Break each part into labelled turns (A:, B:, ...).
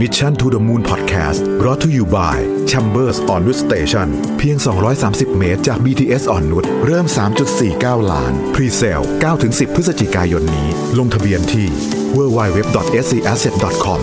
A: Mission to the Moon Podcast รอ t to you by Chambers on Wood Station เพียง 230 เมตรจาก BTS อ่อนนุชเริ่ม 3.49 ล้าน Pre-sale 9-10 พฤศจิกายนนี้ ลงทะเบียนที่ www.scasset.com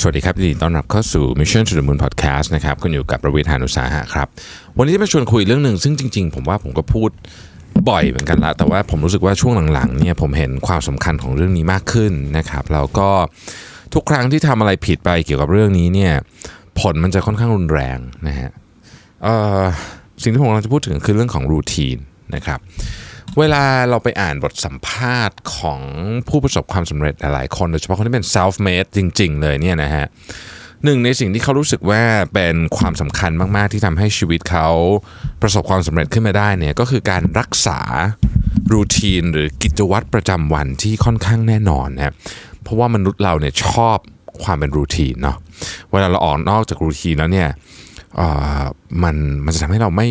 B: สวัสดีครับยินดีต้อนรับเข้าสู่ Mission to the Moon Podcast นะครับคุณอยู่กับประวิทยานุสาหะครับ วันนี้จะมาชวนคุยเรื่องหนึ่งซึ่งจริงๆ ผมว่าผมก็พูดบ่อยเหมือนกันละแต่ว่าผมรู้สึกว่าช่วงหลังๆเนี่ยผมเห็นความสำคัญของเรื่องนี้มากขึ้นนะครับแล้วก็ ทุกครั้งที่ทำอะไรผิดไปเกี่ยวกับเรื่องนี้เนี่ยผลมันจะค่อนข้างรุนแรงนะฮะสิ่งที่ผมกำลังจะพูดถึงคือเรื่องของรูทีนนะครับเวลาเราไปอ่านบทสัมภาษณ์ของผู้ประสบความสำเร็จหลายๆคนโดยเฉพาะคนที่เป็น self made จริง ๆ เลยเนี่ยนะฮะหนึ่งในสิ่งที่เขารู้สึกว่าเป็นความสำคัญมาก ๆ ที่ทำให้ชีวิตเขาประสบความสำเร็จขึ้นมาได้เนี่ยก็คือการรักษารูทีนหรือกิจวัตรประจำวันที่ค่อนข้างแน่นอนนะ เพราะว่ามนุษย์เราเนี่ยชอบความเป็นรูทีนเนาะเวลาเราออกนอกจากรูทีนแล้วเนี่ยมันมันจะทำให้เราไม่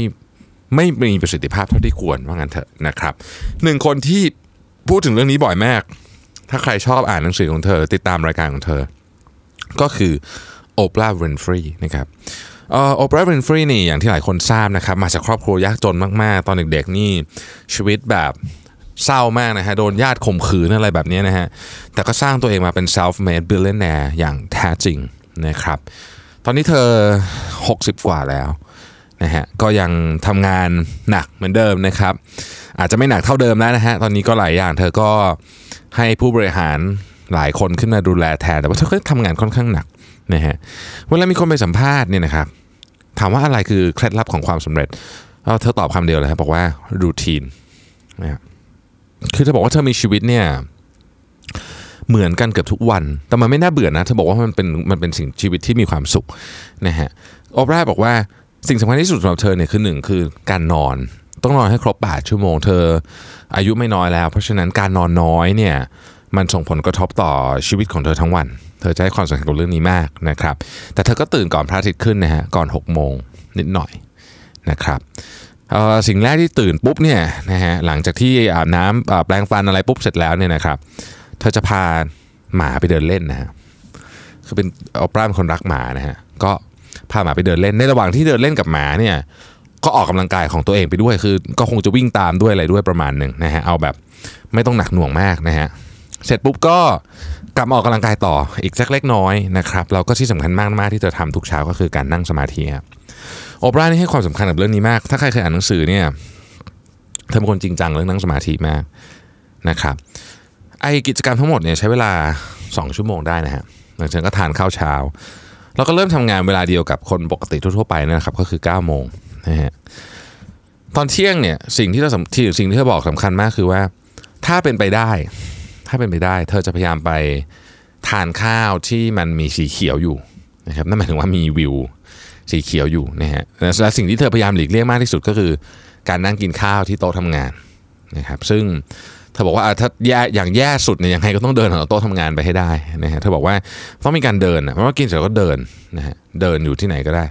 B: ไม่มีประสิทธิภาพเท่าที่ควรว่างั้นเถอะนะครับหนึ่งคนที่พูดถึงเรื่องนี้บ่อยมาก ถ้าใครชอบอ่านหนังสือของเธอ ติดตามรายการของเธอ ก็คือโอปราห์วินฟรีนะครับโอปราห์วินฟรีนี่อย่างที่หลายคนทราบนะครับ มาจากครอบครัวยากจนมาก ๆ ตอนเด็ก ๆ นี่ชีวิตแบบ เศร้ามากนะฮะโดนญาติข่มขืนอะไรแบบนี้นะฮะแต่ก็สร้างตัวเองมาเป็น self made billionaire อย่างแท้จริงนะครับตอนนี้เธอ 60 กว่าแล้วนะฮะก็ยังทำงานหนักเหมือนเดิมนะครับ อาจจะไม่หนักเท่าเดิมแล้วนะฮะตอนนี้ก็หลายอย่างเธอก็ให้ผู้บริหารหลายคนขึ้นมาดูแลแทนแต่ว่าเธอก็ทำงานค่อนข้างหนักนะฮะเวลามีคนไปสัมภาษณ์เนี่ยนะครับถามว่าอะไรคือเคล็ดลับของความสำเร็จเธอตอบคำเดียวเลยครับบอกว่ารูทีนนะคื คือเธอบอกว่าเธอมีชีวิตเนี่ยเหมือนกันเกือบทุกวัน แต่มันไม่น่าเบื่อนะเธอบอกว่ามันเป็นมันเป็นสิ่งชีวิตที่มีความสุขนะฮะโอปราบอกว่าสิ่งสำคัญที่สุดสำหรับเธอเนี่ยคือหนึ่งคือการนอนต้องนอนให้ครบ8ชั่วโมงเธอ อายุไม่น้อยแล้ว เพราะฉะนั้นการนอนน้อยเนี่ยมันส่งผลกระทบต่อชีวิตของเธอทั้งวัน เธอจะให้ความสำคัญกับเรื่องนี้มากนะครับ แต่เธอก็ตื่นก่อนพระอาทิตย์ขึ้นนะฮะก่อน6โมงนิดหน่อยนะครับ สิ่งแรกที่ตื่นปุ๊บเนี่ยนะฮะหลังจากที่อาบน้ำแปรงฟันอะไรปุ๊บเสร็จแล้วเนี่ยนะครับเธอจะพาหมาไปเดินเล่นนะฮะคือเป็นเอาปล้ามคนรักหมานะฮะก็พาหมาไปเดินเล่นในระหว่างที่เดินเล่นกับหมาเนี่ยก็ออกกำลังกายของตัวเองไปด้วยคือ ก็คงจะวิ่งตามด้วยอะไรด้วยประมาณหนึ่งนะฮะเอาแบบไม่ต้องหนักหน่วงมากนะฮะเสร็จปุ๊บก็กลับมาออกกำลังกายต่ออีกสักเล็กน้อยนะครับเราก็ที่สำคัญมากมากที่จะทำทุกเช้าก็คือการนั่งสมาธิครับ โอปรานี่ให้ความสำคัญกับเรื่องนี้มาก ถ้าใครเคยอ่านหนังสือเนี่ยเธอเป็นคนจริงจังเรื่องนั่งสมาธิมากนะครับ ไอกิจกรรมทั้งหมดเนี่ยใช้เวลา 2 ชั่วโมงได้นะฮะหลังจากนั้นก็ทานข้าวเช้าเราก็เริ่มทำงานเวลาเดียวกับคนปกติทั่วๆไปนะครับ ก็คือ9โมงนะฮะตอนเที่ยงเนี่ยสิ่งที่เราที่สิ่งที่เธอบอกสำคัญมากคือว่า ถ้าเป็นไปได้ ถ้าเป็นไปได้ เธอจะพยายามไปทานข้าวที่มันมีสีเขียวอยู่นะครับนั่นหมายถึงว่ามีวิว สีเขียวอยู่นะฮะและสิ่งที่เธอพยายามหลีกเลี่ยงมากที่สุดก็คือ การนั่งกินข้าวที่โต๊ะทำงานนะครับซึ่งเธอบอกว่าถ้าแย่อย่างแย่สุดเนี่ยยังไงก็ต้องเดินของโต๊ะทำงานไปให้ได้นะฮะเธอบอกว่าต้องมีการเดินเพราะว่ากินเสร็จก็เดินนะฮะเดินอยู่ที่ไหนก็ได้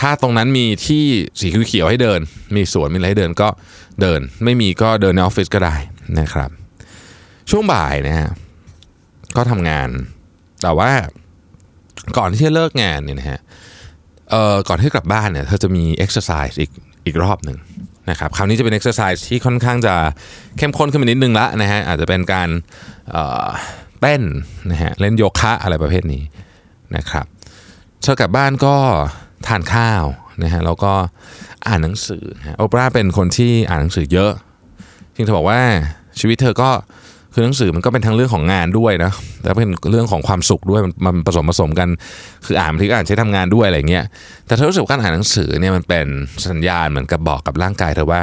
B: ถ้าตรงนั้นมีที่สีเขียวให้เดิน มีสวนมีอะไรให้เดินก็เดิน ไม่มีก็เดินในออฟฟิศก็ได้นะครับ ช่วงบ่ายนะฮะก็ทำงาน แต่ว่าก่อนที่จะเลิกงานเนี่ยนะฮะก่อนที่กลับบ้านเนี่ยเธอจะมีเอ็กซ์ไซส์อีกอีกรอบหนึ่งนะครับคราวนี้จะเป็นเอ็กซ์ไซส์ที่ค่อนข้างจะเข้มข้นขึ้นมานิดนึงละนะฮะอาจจะเป็นการเต้นนะฮะเล่นโยคะอะไรประเภทนี้นะครับเธอกลับบ้านก็ทานข้าวนะฮะแล้วก็อ่านหนังสือโอปราเป็นคนที่อ่านหนังสือเยอะจริงเธอบอกว่าชีวิตเธอก็ คือหนังสือมันก็เป็นทั้งเรื่องของงานด้วยนะแต่เป็นเรื่องของความสุขด้วยมันผสมผสมกันคืออ่านที่อ่านใช้ทำงานด้วยอะไรเงี้ยแต่เธอรู้สึกการอ่านหนังสือเนี่ยมันเป็นสัญญาณเหมือนกับบอกกับร่างกายเธอว่า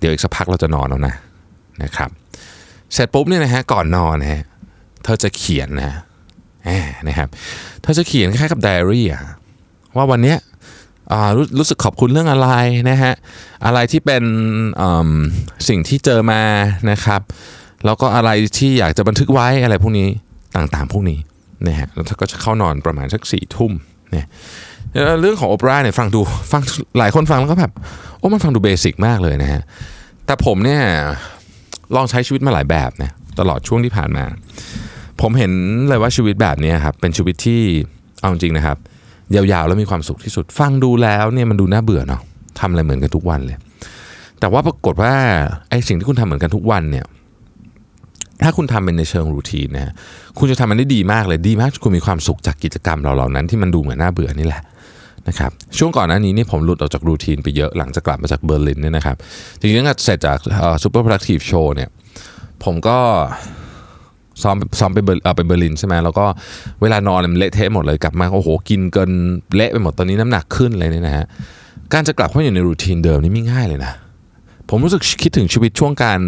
B: เดี๋ยวอีกสักพักเราจะนอนแล้วนะนะครับเสร็จปุ๊บเนี่ยนะฮะก่อนนอนนะฮะเธอจะเขียนนะนะครับเธอจะเขียนคล้ายๆกับไดอารี่อะว่าวันเนี้ยรรู้สึกขอบคุณเรื่องอะไรนะฮะอะไรที่เป็นสิ่งที่เจอมานะครับ แล้วก็อะไรที่อยากจะบันทึกไว้อะไรพวกนี้ต่างๆ พวกนี้นะฮะแล้วก็จะเข้านอนประมาณสักสี่ทุ่มเนี่ยเรื่องของโอเปร่าเนี่ยฟังดูฟังหลายคนฟังแล้วก็แบบโอ้มันฟังดูเบสิกมากเลยนะฮะแต่ผมเนี่ยลองใช้ชีวิตมาหลายแบบนะตลอดช่วงที่ผ่านมา ผมเห็นเลยว่าชีวิตแบบนี้ครับเป็นชีวิตที่เอาจริงนะครับ ยาวๆแล้วมีความสุขที่สุด ฟังดูแล้วเนี่ยมันดูน่าเบื่อเนาะทำอะไรเหมือนกันทุกวันเลย แต่ว่าปรากฏว่าไอ้สิ่งที่คุณทำเหมือนกันทุกวันเนี่ย ถ้าคุณทำเป็นในเชิงรูทีนนะฮะคุณจะทำมันได้ดีมากเลยดีมากคุณมีความสุขจากกิจกรรมเหล่านั้นที่มันดูเหมือนน่าเบื่อนี่แหละนะครับช่วงก่อนหน้านี้นี่ผมหลุดออกจาก routine ไปเยอะหลังจากกลับมาจากเบอร์ลินเนี่ยนะครับจริงๆตั้งเสร็จจากซูเปอร์ productive show เนี่ยผมก็ซ้อมซ้อมไปเบอร์ไปเบอร์ลินใช่ไหมแล้วก็เวลานอนมันเละเทะหมดเลยกลับมาโอ้โหกินเกินเละไปหมดตอนนี้น้ำหนักขึ้นเลยเนี่ยนะฮะการจะกลับเข้าอยู่ใน routine เดิมนี่ไม่ง่ายเลยนะ ผมรู้สึกคิดถึงชีวิตช่วงการ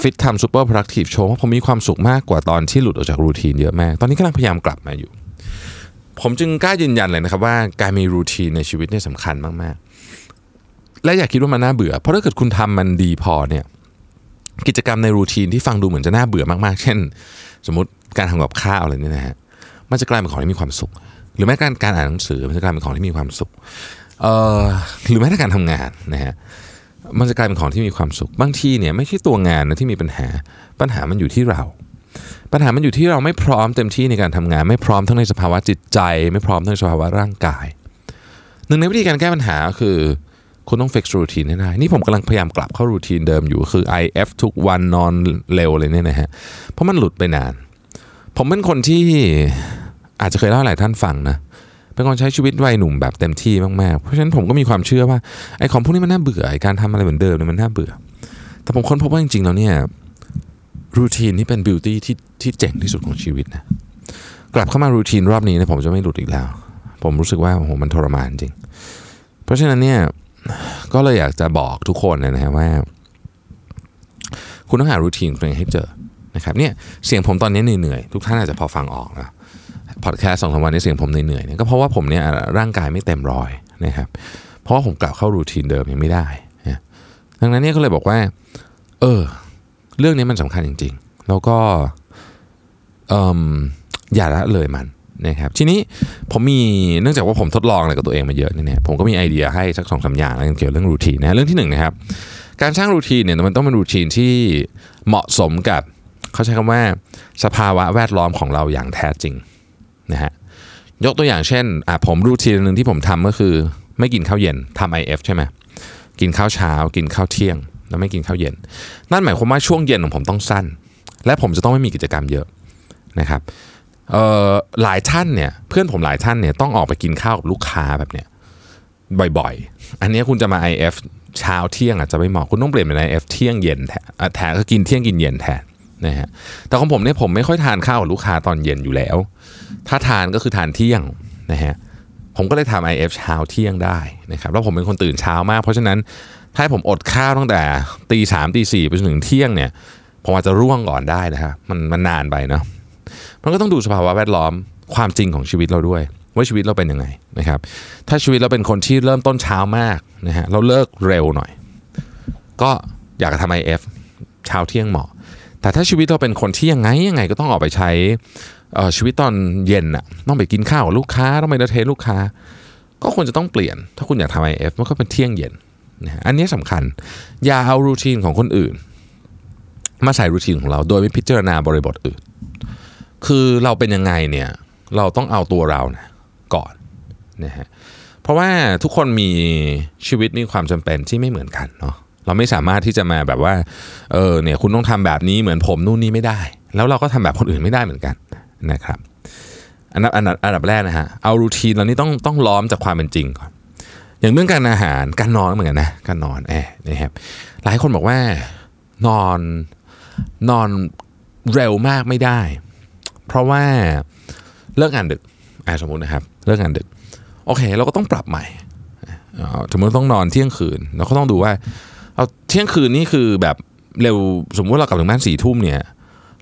B: ฟิตทำซูเปอร์ productive show เพราะผมมีความสุขมากกว่าตอนที่หลุดออกจาก routine เยอะมาก ตอนนี้กำลังพยายามกลับมาอยู่ ผมจึงกล้ายืนยันเลยนะครับว่าการมีรูทีนในชีวิตเนี่ยสำคัญมากๆ และอย่าคิดว่ามันน่าเบื่อ เพราะถ้าเกิดคุณทำมันดีพอเนี่ยกิจกรรมในรูทีนที่ฟังดูเหมือนจะน่าเบื่อมากๆ เช่น สมมติการทำกับข้าวอะไรเนี่ยนะฮะมันจะกลายเป็นของที่มีความสุข หรือแม้การการอ่านหนังสือมันจะกลายเป็นของที่มีความสุขเอ่อหรือแม้แต่การทำงานนะฮะ มันจะกลายเป็นของที่มีความสุข บางทีเนี่ยไม่ใช่ตัวงานนะที่มีปัญหา ปัญหามันอยู่ที่เรา ปัญหามันอยู่ที่เราไม่พร้อมเต็มที่ในการทำงาน ไม่พร้อมทั้งในสภาวะจิตใจ ไม่พร้อมทั้งในสภาวะร่างกาย หนึ่งในวิธีการแก้ปัญหาคือ คุณต้อง fix รูทีนให้ได้ นี่ผมกำลังพยายามกลับเข้ารูทีนเดิมอยู่คือ IF ทุกวันนอนเร็วเลยเนี่ยนะฮะ เพราะมันหลุดไปนาน ผมเป็นคนที่อาจจะเคยเล่าให้หลายท่านฟังนะเเป็นคนใช้ชีวิตวัยหนุ่มแบบเต็มที่มากๆ เพราะฉะนั้นผมก็มีความเชื่อว่าไอ้ของพวกนี้มันน่าเบื่อไอ้การทำอะไรเหมือนเดิมเนี่ยมันน่าเบื่อ แต่ผมค้นพบว่าจริงๆแล้วเนี่ยรูทีนนี่เป็นบิวตี้ที่ที่เจ๋งที่สุดของชีวิตนะกลับเข้ามารูทีนรอบนี้เนี่ยผมจะไม่หลุดอีกแล้ว ผมรู้สึกว่าโอ้โหมันทรมานจริง เพราะฉะนั้นเนี่ยก็เลยอยากจะบอกทุกคนนะฮะว่า คุณต้องหารูทีนของตัวเองให้เจอนะครับเนี่ยเสียงผมตอนนี้เหนื่อยๆทุกท่านอาจจะพอฟังออกนะ พอดแคสต์สองสามวันนี้เสียงผมเหนื่อยๆเนี่ยก็เพราะว่าผมเนี่ยร่างกายไม่เต็มร้อยนะครับเพราะว่าผมกลับเข้ารูทีนเดิมยังไม่ได้นะดังนั้นเนี่ยก็เลยบอกว่า เออ เรื่องนี้มันสำคัญจริง ๆ แล้วก็เอมอย่าละเลยมันนะครับทีนี้ผมมีเนื่องจากว่าผมทดลองอะไรกับตัวเองมาเยอะเนี่ยผมก็มีไอเดียให้สักสองสามอย่างเกี่ยวกับเรื่องรูทีนนะเรื่องที่หนึ่งนะครับการสร้างรูทีนเนี่ยมันต้องเป็นรูทีนที่เหมาะสมกับ เขาใช้คำว่าสภาวะแวดล้อมของเราอย่างแท้จริง นะฮะยกตัวอย่างเช่นอะผมรูทีนหนึ่งที่ผมทำก็คือ ไม่กินข้าวเย็นทำ IF ใช่ไหมกินข้าวเช้า กินข้าวเที่ยง แล้วไม่กินข้าวเย็น นั่นหมายความว่าช่วงเย็นของผมต้องสั้น และผมจะต้องไม่มีกิจกรรมเยอะนะครับเอ่อหลายท่านเนี่ยเพื่อนผมหลายท่านเนี่ยต้องออกไปกินข้าวกับลูกค้าแบบเนี้ยบ่อยๆ อันนี้คุณจะมา IF เช้าเที่ยงอาจจะไม่เหมาะคุณต้องเปลี่ยนเป็น IF เที่ยงเย็นแทนอะแทนก็กินเที่ยงกินเย็นแทน นะฮะแต่ของผมเนี่ยผมไม่ค่อยทานข้าวกับลูกค้าตอนเย็นอยู่แล้ว ถ้าทานก็คือทานเที่ยงนะฮะผมก็เลยทำ IF เช้าเที่ยงได้นะครับแล้วผมเป็นคนตื่นเช้ามาก เพราะฉะนั้นถ้าผมอดข้าวตั้งแต่ตีสามตีสี่ไปจนถึงเที่ยงเนี่ยผมอาจจะร่วงก่อนได้นะฮะมันมันนานไปเนาะมันก็ต้องดูสภาวะแวดล้อมความจริงของชีวิตเราด้วย ว่าชีวิตเราเป็นยังไงนะครับถ้าชีวิตเราเป็นคนที่เริ่มต้นเช้ามากนะฮะเราเลิกเร็วหน่อย ก็อยากจะทำ IF เช้าเที่ยงเหมาะ แต่ถ้าชีวิตเราเป็นคนที่ยังไงยังไงก็ต้องออกไปใช้ชีวิตตอนเย็นน่ะต้องไปกินข้าวลูกค้าต้องไปเดทเทนลูกค้า ก็ควรจะต้องเปลี่ยน ถ้าคุณอยากทำ IF มันก็เป็นเที่ยงเย็นนะฮะอันนี้สำคัญ อย่าเอารูทีนของคนอื่น มาใส่รูทีนของเรา โดยไม่พิจารณาบริบทอื่น คือเราเป็นยังไงเนี่ยเราต้องเอาตัวเรานะก่อนนะฮะเพราะว่าทุกคนมีชีวิตมีความจำเป็นที่ไม่เหมือนกันเนาะ เราไม่สามารถที่จะมาแบบว่าเออเนี่ยคุณต้องทำแบบนี้เหมือนผมนู่นนี่ไม่ได้ แล้วเราก็ทำแบบคนอื่นไม่ได้เหมือนกันนะครับอันดับอันดับอันดับแรกนะฮะเอารูทีนเรานี่ต้องต้องล้อมจากความเป็นจริงก่อนอย่างเรื่องการอาหารการนอนเหมือนกันนะการนอนแอบนะครับหลายคนบอกว่านอนนอนเร็วมากไม่ได้ เพราะว่าเลิกงานดึกอ่าสมมตินะครับเลิกงานดึก โอเค เราก็ต้องปรับใหม่สมมติต้องนอนเที่ยงคืน เราก็ต้องดูว่า เอาเที่ยงคืนนี่คือแบบเร็วสมมติเรากลับถึงบ้านสี่ทุ่มเนี่ย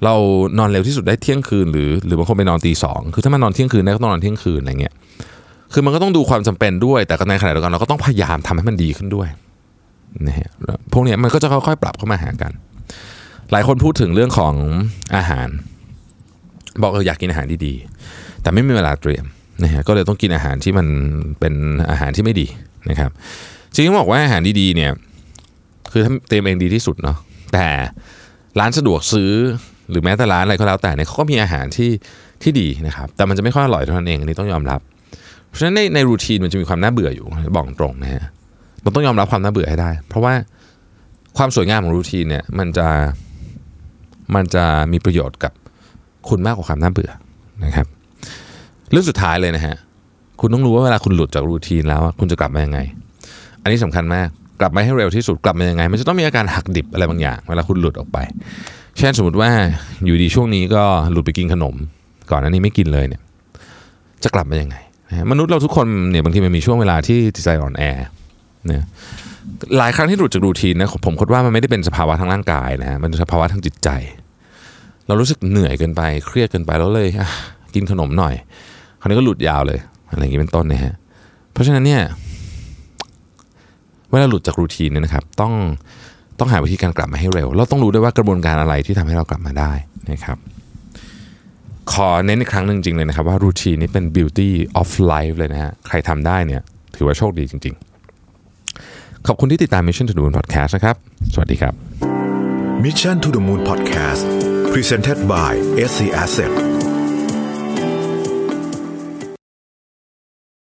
B: เรานอนเร็วที่สุดได้เที่ยงคืนหรือหรือบางคนไปนอนตีสองคือถ้ามันนอนเที่ยงคืนได้ก็ต้องนอนเที่ยงคืนอะไรเงี้ยคือมันก็ต้องดูความจำเป็นด้วย แต่ในขณะเดียวกันเราก็ต้องพยายามทำให้มันดีขึ้นด้วยนะฮะพวกนี้มันก็จะค่อยๆปรับเข้ามาหากัน หลายคนพูดถึงเรื่องของอาหาร บอกเอออยากกินอาหารดีๆแต่ไม่มีเวลาเตรียมนะฮะก็เลยต้องกินอาหารที่มันเป็นอาหารที่ไม่ดีนะครับจริงๆบอกว่าอาหารดีๆเนี่ย คือถ้าเตรียมเองดีที่สุดเนาะแต่ร้านสะดวกซื้อหรือแม้แต่ร้านอะไรก็แล้วแต่เนี่ยเขาก็มีอาหารที่ที่ดีนะครับ แต่มันจะไม่ค่อยอร่อยเท่านั้นเองอันนี้ต้องยอมรับ เพราะฉะนั้นในในรูทีนมันจะมีความน่าเบื่ออยู่บอกตรงนะฮะเราต้องยอมรับความน่าเบื่อให้ได้ เพราะว่าความสวยงามของรูทีนเนี่ยมันจะมันจะมีประโยชน์กับคุณมากกว่าความน่าเบื่อนะครับ เรื่องสุดท้ายเลยนะฮะคุณต้องรู้ว่าเวลาคุณหลุดจากรูทีนแล้วคุณจะกลับมายังไง อันนี้สำคัญมาก กลับมาให้เร็วที่สุดกลับมายังไง มันจะต้องมีอาการหักดิบอะไรบางอย่าง เวลาคุณหลุดออกไป เช่นสมมติว่าอยู่ดีช่วงนี้ก็หลุดไปกินขนม ก่อนหน้านี้ไม่กินเลยเนี่ย จะกลับมายังไง มนุษย์เราทุกคนเนี่ยบางทีมันมีช่วงเวลาที่จิตใจอ่อนแอเนี่ยหลายครั้งที่หลุดจากรูทีนนะผมคิดว่ามันไม่ได้เป็นสภาวะทางร่างกายนะฮะมันเป็นสภาวะทางจิตใจ เรารู้สึกเหนื่อยเกินไปเครียดเกินไปแล้วเลยกินขนมหน่อยคราวนี้ก็หลุดยาวเลยอะไรอย่างนี้เป็นต้นนะฮะเพราะฉะนั้นเนี่ย เวลาหลุดจากรูทีนเนี่ยนะครับต้องต้องหาวิธีการกลับมาให้เร็ว เราต้องรู้ด้วยว่ากระบวนการอะไรที่ทำให้เรากลับมาได้นะครับขอเน้นอีกครั้งหนึ่งจริงเลยนะครับว่ารูทีนนี้เป็น beauty of life เลยนะฮะใครทำได้เนี่ยถือว่าโชคดีจริง ๆ ขอบคุณที่ติดตาม Mission to the Moon Podcast นะครับ สวัสดีครับ
A: Mission to the Moon Podcast Presented by SC Asset